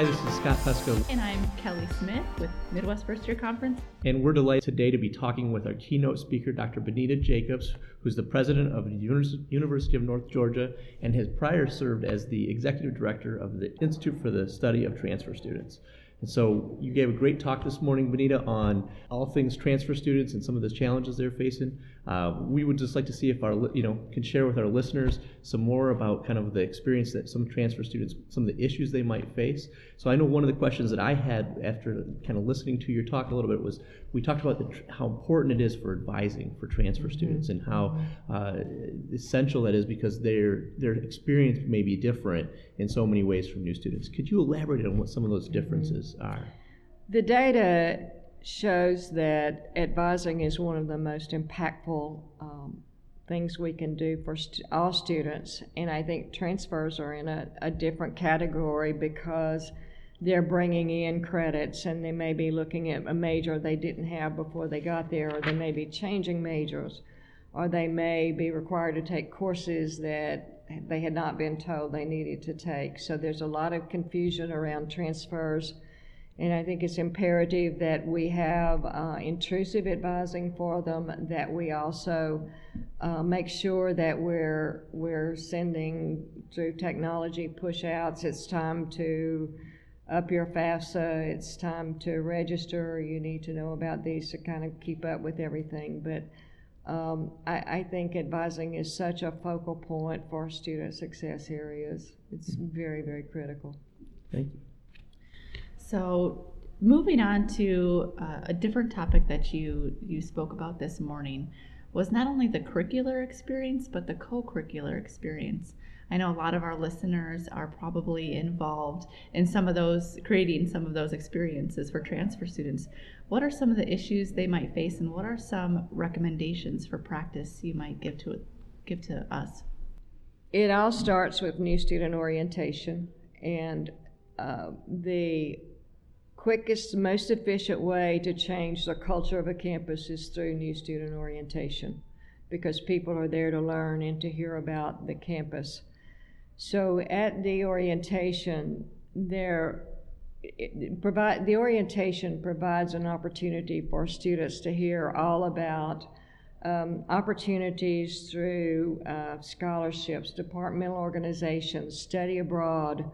Hi, this is Scott Pesco, And I'm Kelly Smith with Midwest First Year Conference. and we're delighted today to be talking with our keynote speaker, Dr. Bonita Jacobs, who's the president of the University of North Georgia and has prior served as the executive director of the Institute for the Study of Transfer Students. And so you gave a great talk this morning, Bonita, on all things transfer students and some of the challenges they're facing. Uh, we would just like to see if our, you know, can share with our listeners some more about kind of the experience that some transfer students, some of the issues they might face. So I know one of the questions that I had after kind of listening to your talk a little bit was we talked about the, tr- how important it is for advising for transfer students and how uh, essential that is because their their experience may be different in so many ways from new students. Could you elaborate on what some of those differences are? The data shows that advising is one of the most impactful um, things we can do for st- all students. And I think transfers are in a, a different category because they're bringing in credits and they may be looking at a major they didn't have before they got there, or they may be changing majors, or they may be required to take courses that they had not been told they needed to take. So there's a lot of confusion around transfers. And I think it's imperative that we have uh, intrusive advising for them, that we also uh, make sure that we're, we're sending through technology push outs. It's time to up your FAFSA, it's time to register, you need to know about these to kind of keep up with everything. But um, I, I think advising is such a focal point for student success areas. It's very, very critical. Thank you. So, moving on to uh, a different topic that you you spoke about this morning was not only the curricular experience but the co-curricular experience. I know a lot of our listeners are probably involved in some of those creating some of those experiences for transfer students. What are some of the issues they might face and what are some recommendations for practice you might give to give to us? It all starts with new student orientation, and uh, the quickest, most efficient way to change the culture of a campus is through new student orientation because people are there to learn and to hear about the campus. So at the orientation, there provide the orientation provides an opportunity for students to hear all about um, opportunities through uh, scholarships, departmental organizations, study abroad,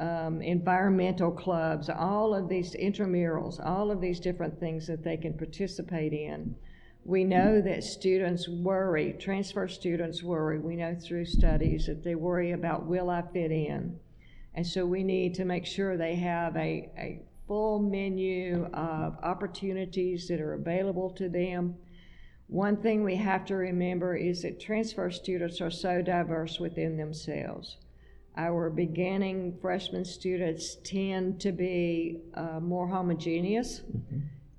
um, environmental clubs, all of these intramurals, all of these different things that they can participate in. We know that students worry, transfer students worry. We know through studies that they worry about will I fit in? And so we need to make sure they have a, a full menu of opportunities that are available to them. One thing we have to remember is that transfer students are so diverse within themselves. Our beginning freshman students tend to be uh, more homogeneous,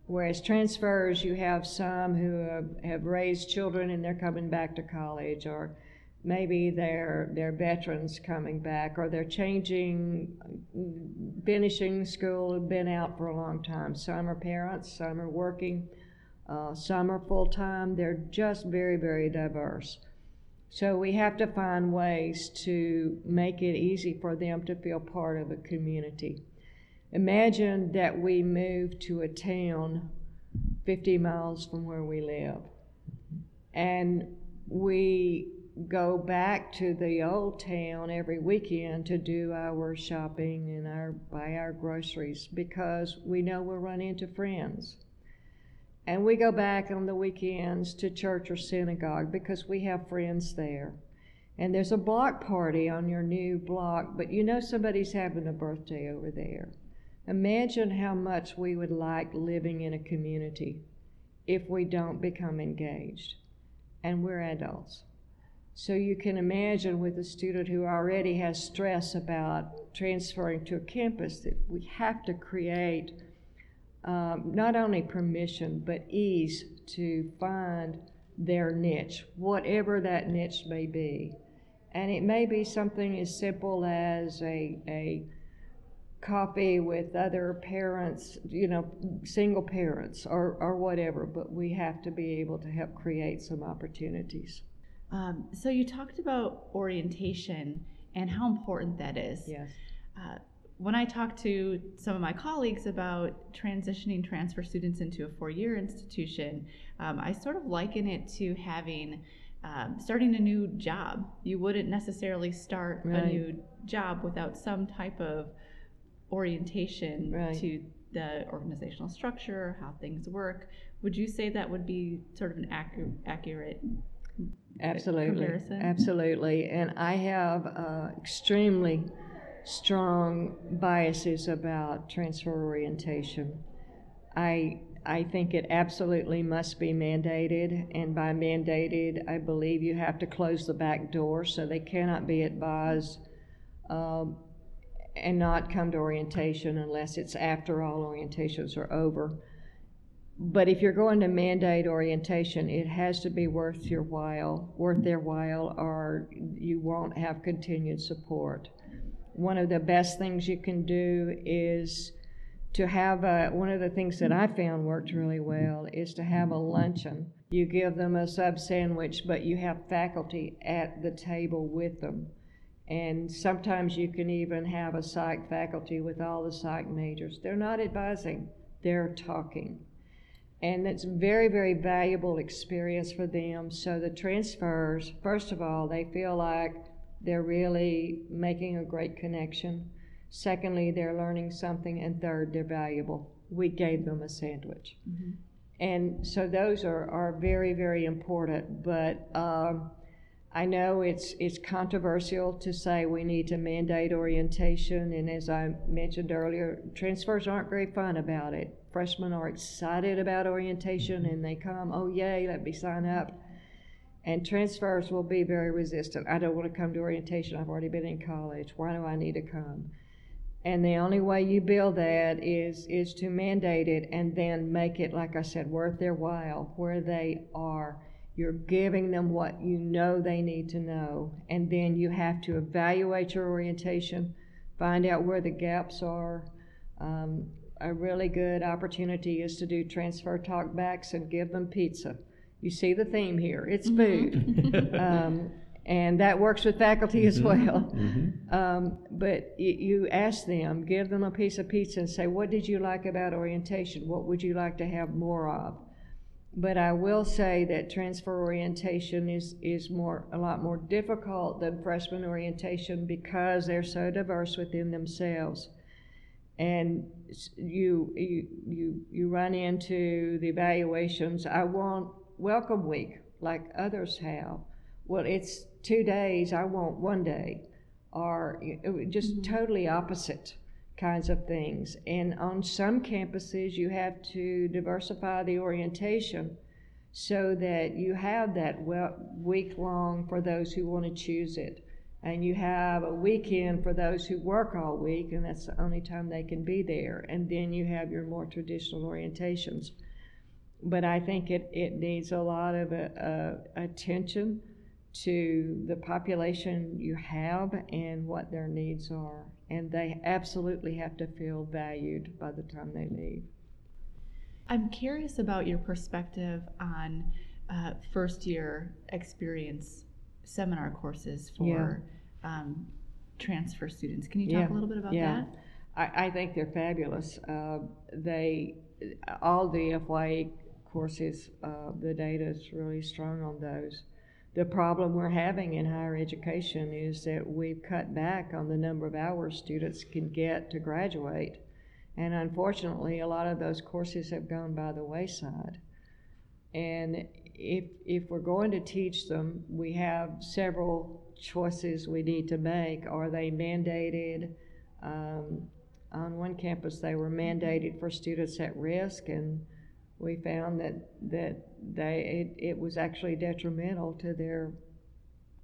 whereas transfers, you have some who have, have raised children and they're coming back to college, or maybe they're, they're veterans coming back, or they're changing, finishing school, and been out for a long time. Some are parents, some are working, uh, some are full time. They're just very, very diverse. So we have to find ways to make it easy for them to feel part of a community. Imagine that we move to a town 50 miles from where we live and we go back to the old town every weekend to do our shopping and our buy our groceries because we know we'll run into friends. And we go back on the weekends to church or synagogue because we have friends there. And there's a block party on your new block, but you know somebody's having a birthday over there. Imagine how much we would like living in a community if we don't become engaged. And we're adults. So you can imagine with a student who already has stress about transferring to a campus that we have to create um, not only permission but ease to find their niche, whatever that niche may be. And it may be something as simple as a, a coffee with other parents, you know, single parents or, or whatever, but we have to be able to help create some opportunities. Um, so you talked about orientation and how important that is. Yes. Uh, when I talk to some of my colleagues about transitioning transfer students into a four-year institution, um, I sort of liken it to having um, starting a new job. You wouldn't necessarily start a new job without some type of orientation Right. to the organizational structure, how things work. Would you say that would be sort of an accu- accurate Absolutely, comparison? absolutely. And I have uh, extremely strong biases about transfer orientation. I I think it absolutely must be mandated, and by mandated, I believe you have to close the back door so they cannot be advised um, and not come to orientation unless it's after all orientations are over. But if you're going to mandate orientation, it has to be worth your while, worth their while, or you won't have continued support. One of the best things you can do is to have a, one of the things that I found worked really well is to have a luncheon. You give them a sub sandwich, but you have faculty at the table with them. And sometimes you can even have a psych faculty with all the psych majors. They're not advising, they're talking. And it's very, very valuable experience for them. So the transfers, first of all, they feel like they're really making a great connection. Secondly, they're learning something. And third, they're valuable. We gave them a sandwich. And so those are, are very, very important. But um, I know it's, it's controversial to say we need to mandate orientation. And as I mentioned earlier, transfers aren't very fun about it. Freshmen are excited about orientation and they come, oh, yay, let me sign up. And transfers will be very resistant. I don't want to come to orientation. I've already been in college. Why do I need to come? And the only way you build that is is to mandate it and then make it, like I said, worth their while where they are. You're giving them what you know they need to know, and then you have to evaluate your orientation, find out where the gaps are. Um, a really good opportunity is to do transfer talkbacks and give them pizza. You see the theme here. It's food. um, and that works with faculty as well. Um, but you, you ask them, give them a piece of pizza and say, What did you like about orientation? What would you like to have more of? But I will say that transfer orientation is, is more a lot more difficult than freshman orientation because they're so diverse within themselves. And you, you, you, you run into the evaluations. I want welcome week like others have. Well, it's two days, I want one day. Or just mm-hmm. totally opposite kinds of things. And on some campuses, you have to diversify the orientation so that you have that well, week long for those who want to choose it. And you have a weekend for those who work all week, and that's the only time they can be there. And then you have your more traditional orientations. But I think it, it needs a lot of uh, uh, attention to the population you have and what their needs are. And they absolutely have to feel valued by the time they leave. I'm curious about your perspective on uh, first year experience seminar courses for um, transfer students. Can you talk Yeah, a little bit about yeah. that? I, I think they're fabulous. Uh, they, all the FYE courses, uh, the data is really strong on those. The problem we're having in higher education is that we've cut back on the number of hours students can get to graduate. And unfortunately, a lot of those courses have gone by the wayside. And if, if we're going to teach them, we have several choices we need to make. Are they mandated? Um, on one campus, they were mandated for students at risk, and we found that, that they, it, it was actually detrimental to their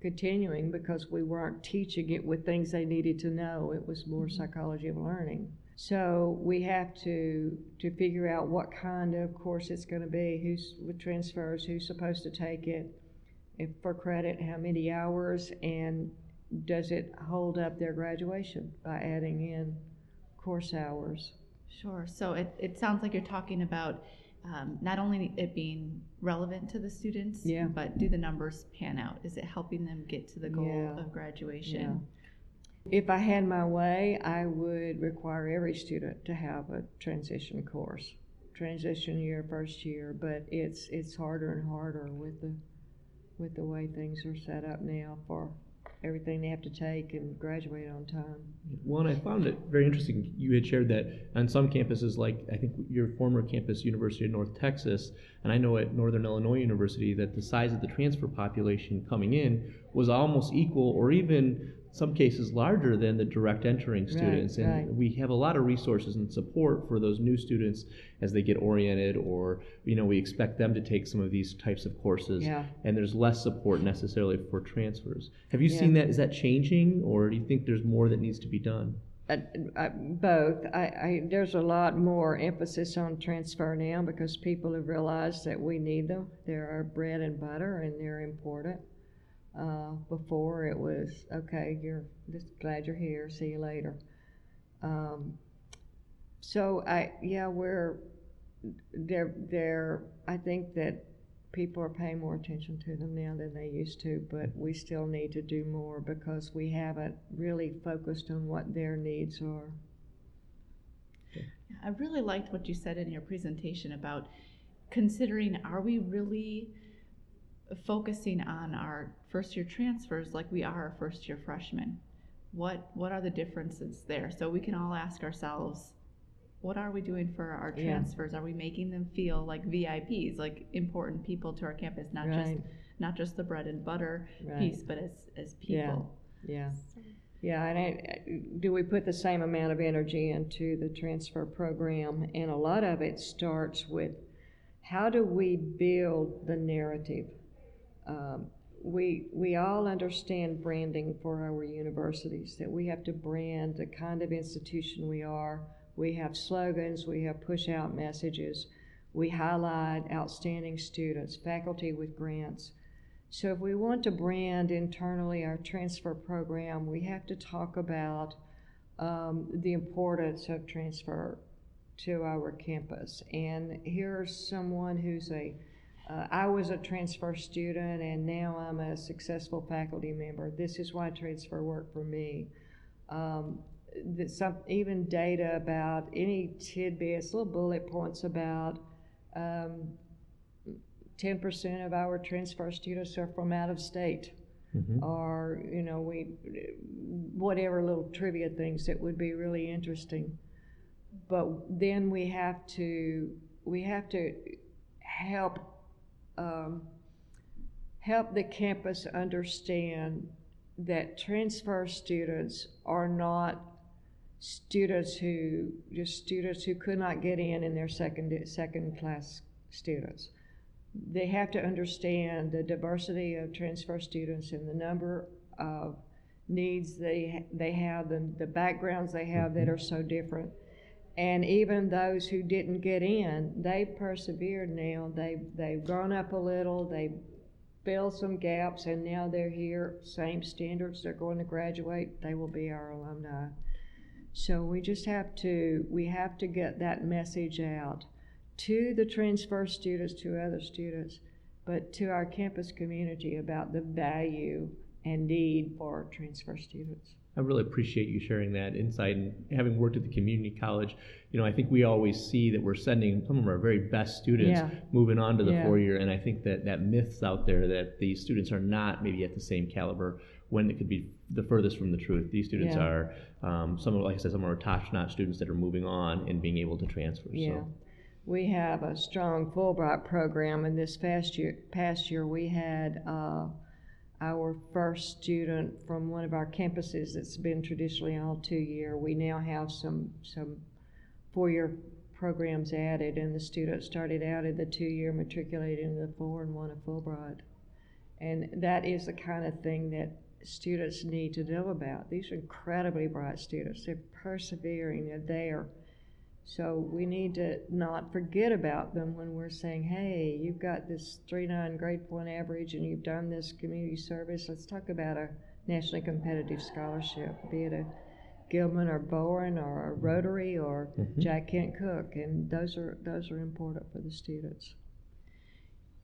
continuing because we weren't teaching it with things they needed to know. It was more mm-hmm. psychology of learning. So we have to to figure out what kind of course it's going to be, who's with transfers, who's supposed to take it, if for credit, how many hours, and does it hold up their graduation by adding in course hours? Sure. So it, it sounds like you're talking about um, not only it being relevant to the students, Yeah. but do the numbers pan out? Is it helping them get to the goal Yeah. of graduation? If I had my way, I would require every student to have a transition course, transition year, first year, but it's, it's harder and harder with the, with the way things are set up now for everything they have to take and graduate on time. And I found it very interesting. You had shared that on some campuses, like I think your former campus, University of North Texas, and I know at Northern Illinois University, that the size of the transfer population coming in was almost equal or even some cases larger than the direct entering Right, students. And right. we have a lot of resources and support for those new students as they get oriented or, you know, we expect them to take some of these types of courses. Yeah. And there's less support necessarily for transfers. Have you Yeah. seen that? Is that changing or do you think there's more that needs to be done? I, I, both. I, I, there's a lot more emphasis on transfer now because people have realized that we need them. They're our bread and butter and they're important. Uh, before it was, okay, you're just glad you're here, see you later. Um, so I, yeah, we're, they're, they're, I think that people are paying more attention to them now than they used to, but we still need to do more because we haven't really focused on what their needs are. I really liked what you said in your presentation about considering are we really focusing on our first year transfers like we are our first year freshmen? What what are the differences there? So we can all ask ourselves, what are we doing for our Yeah. transfers? Are we making them feel like VIPs, like important people to our campus, not just not just the bread and butter Right. piece, but as as Yeah. people? Yeah. Yeah, and I, do we put the same amount of energy into the transfer program? And a lot of it starts with how do we build the narrative? Um, we we all understand branding for our universities that we have to brand the kind of institution we are. We have slogans, we have push out messages, we highlight outstanding students, faculty with grants. So if we want to brand internally our transfer program, we have to talk about um, the importance of transfer to our campus. And here's someone who's a, uh, I was a transfer student and now I'm a successful faculty member. This is why transfer worked for me. Um, that some, even data about any tidbits, little bullet points about um, 10% of our transfer students are from out of state Mhm. or you know we whatever little trivia things that would be really interesting but then we have to we have to help um, help the campus understand that transfer students are not students who just students who could not get in in their second second class students they have to understand the diversity of transfer students and the number of needs they they have, and the backgrounds they have that are so different. And even those who didn't get in, they persevered now. They've, they've grown up a little, they filled some gaps and now they're here, same standards, they're going to graduate, they will be our alumni. So we just have to we have to get that message out to the transfer students, to other students, but to our campus community about the value and need for transfer students. I really appreciate you sharing that insight and having worked at the community college. You know, I think we always see that we're sending some of our very best students Yeah. moving on to the Yeah. four year, and I think that that myth's out there that these students are not maybe at the same caliber when it could be the furthest from the truth. These students Yeah. are um, some of, like I said, some of our top-notch students that are moving on and being able to transfer. Yeah. So. We have a strong Fulbright program, and this past year, past year we had uh, our first student from one of our campuses that's been traditionally all two year. We now have some some four year programs added, and the student started out in the two year, matriculated in the four, and won a Fulbright. And that is the kind of thing that students need to know about. These are incredibly bright students. They're persevering. They're there. So we need to not forget about them when we're saying, hey, you've got this 3.9 grade point average and you've done this community service. Let's talk about a nationally competitive scholarship, be it a Gilman or Boren or a Rotary or Mhm. Jack Kent Cooke. And those are, those are important for the students.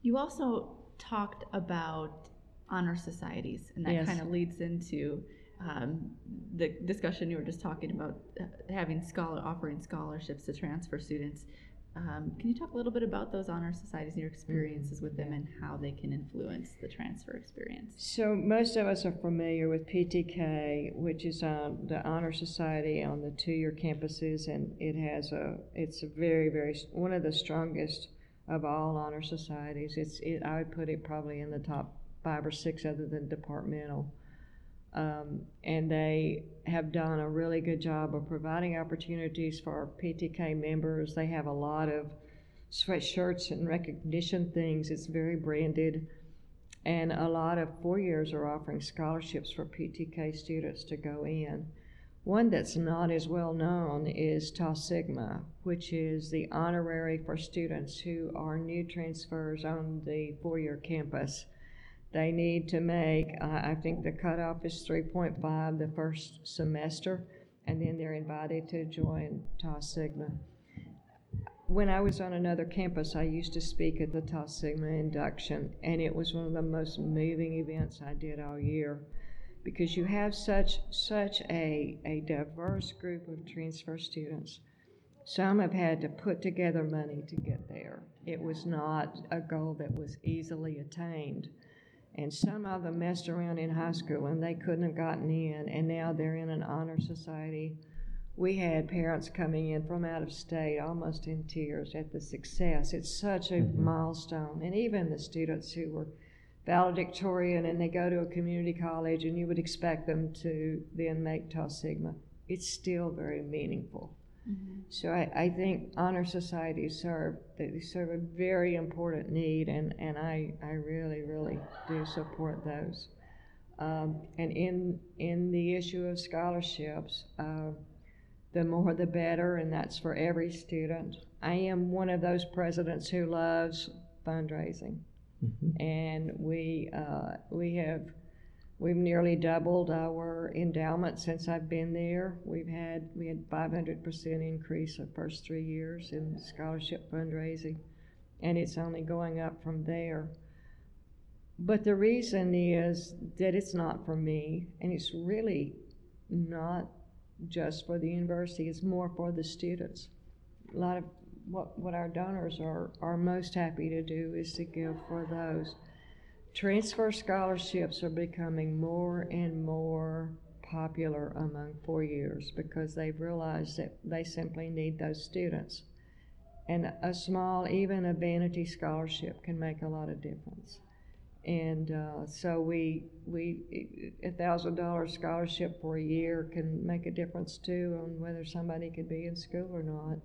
You also talked about honor societies, and that Yes. kind of leads into um, the discussion you were just talking about uh, having scholar offering scholarships to transfer students. Um, can you talk a little bit about those honor societies and your experiences with them and how they can influence the transfer experience? So most of us are familiar with PTK, which is um, the honor society on the two-year campuses, and it has a it's a very very one of the strongest of all honor societies. It's it, I would put it probably in the top five or six other than departmental. Um, and they have done a really good job of providing opportunities for PTK members. They have a lot of sweatshirts and recognition things. It's very branded. And a lot of four years are offering scholarships for PTK students to go in. One that's not as well known is Tau Sigma, which is the honorary for students who are new transfers on the four year campus. They need to make, uh, I think the cutoff is 3.5 the first semester, and then they're invited to join Tau Sigma. When I was on another campus, I used to speak at the Tau Sigma induction, and it was one of the most moving events I did all year because you have such such a, a diverse group of transfer students. Some have had to put together money to get there. It was not a goal that was easily attained. And some of them messed around in high school and they couldn't have gotten in, and now they're in an honor society. We had parents coming in from out of state almost in tears at the success. It's such a mm-hmm. milestone. And even the students who were valedictorian and they go to a community college and you would expect them to then make Tau Sigma, it's still very meaningful. Mm-hmm. So I, I, think honor societies serve they serve a very important need, and, and I, I really really do support those. Um, and in in the issue of scholarships, uh, the more the better, and that's for every student. I am one of those presidents who loves fundraising, mm-hmm. and we uh, we have We've nearly doubled our endowment since I've been there. We've had we had 500% increase the first three years in scholarship fundraising, and it's only going up from there. But the reason is that it's not for me, and it's really not just for the university. It's more for the students. A lot of what what our donors are are most happy to do is to give for those. Transfer scholarships are becoming more and more popular among four years because they've realized that they simply need those students. And a small, even a vanity scholarship can make a lot of difference. And uh, so we, we, a thousand dollar scholarship for a year can make a difference too on whether somebody could be in school or not.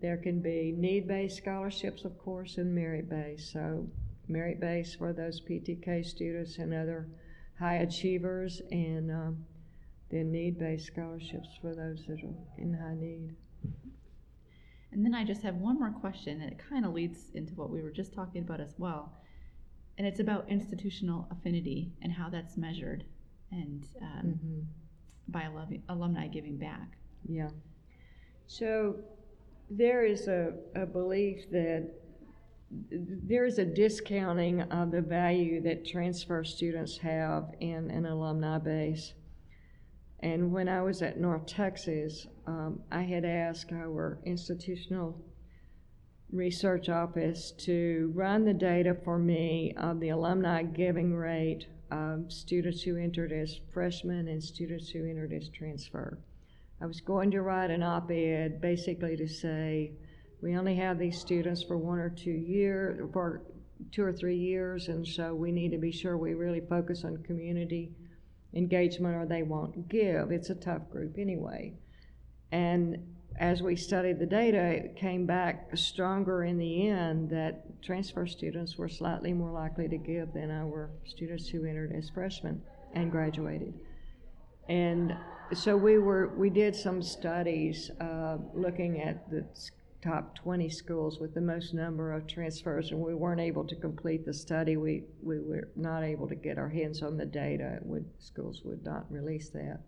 There can be need based scholarships, of course, and merit based. So merit based for those PTK students and other high achievers, and um, then need based scholarships for those that are in high need. And then I just have one more question, and it kind of leads into what we were just talking about as well. And it's about institutional affinity and how that's measured and um, mm-hmm. by alumni giving back. Yeah. So there is a, a belief that there is a discounting of the value that transfer students have in an alumni base. And when I was at North Texas, um, I had asked our institutional research office to run the data for me of the alumni giving rate of students who entered as freshmen and students who entered as transfer. I was going to write an op ed basically to say, we only have these students for one or two years, for two or three years, and so we need to be sure we really focus on community engagement or they won't give. It's a tough group anyway. And as we studied the data, it came back stronger in the end that transfer students were slightly more likely to give than our students who entered as freshmen and graduated. And so we were we did some studies uh, looking at the top 20 schools with the most number of transfers, and we weren't able to complete the study. We, we were not able to get our hands on the data. Would, schools would not release that.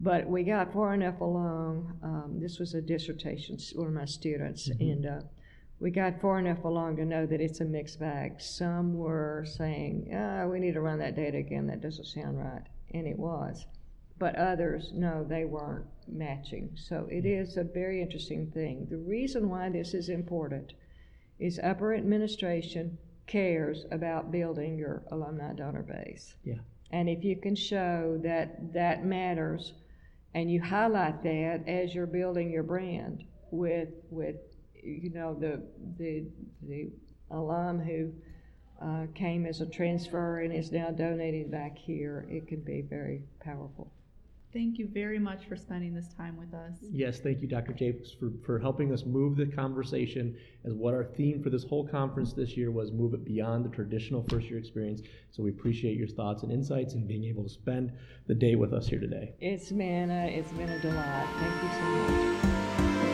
But we got far enough along. Um, this was a dissertation, one of my students, mm-hmm. and uh, we got far enough along to know that it's a mixed bag. Some were saying, ah, we need to run that data again, that doesn't sound right. and it was. But others, no, they weren't matching. So it is a very interesting thing. The reason why this is important is upper administration cares about building your alumni donor base. Yeah. And if you can show that that matters and you highlight that as you're building your brand with with you know the the the alum who uh, came as a transfer and is now donating back here, it can be very powerful. Thank you very much for spending this time with us. Yes, thank you, Dr. Jacobs, for, for helping us move the conversation as what our theme for this whole conference this year was move it beyond the traditional first year experience. So we appreciate your thoughts and insights and being able to spend the day with us here today. It's been a, it's been a delight. Thank you so much.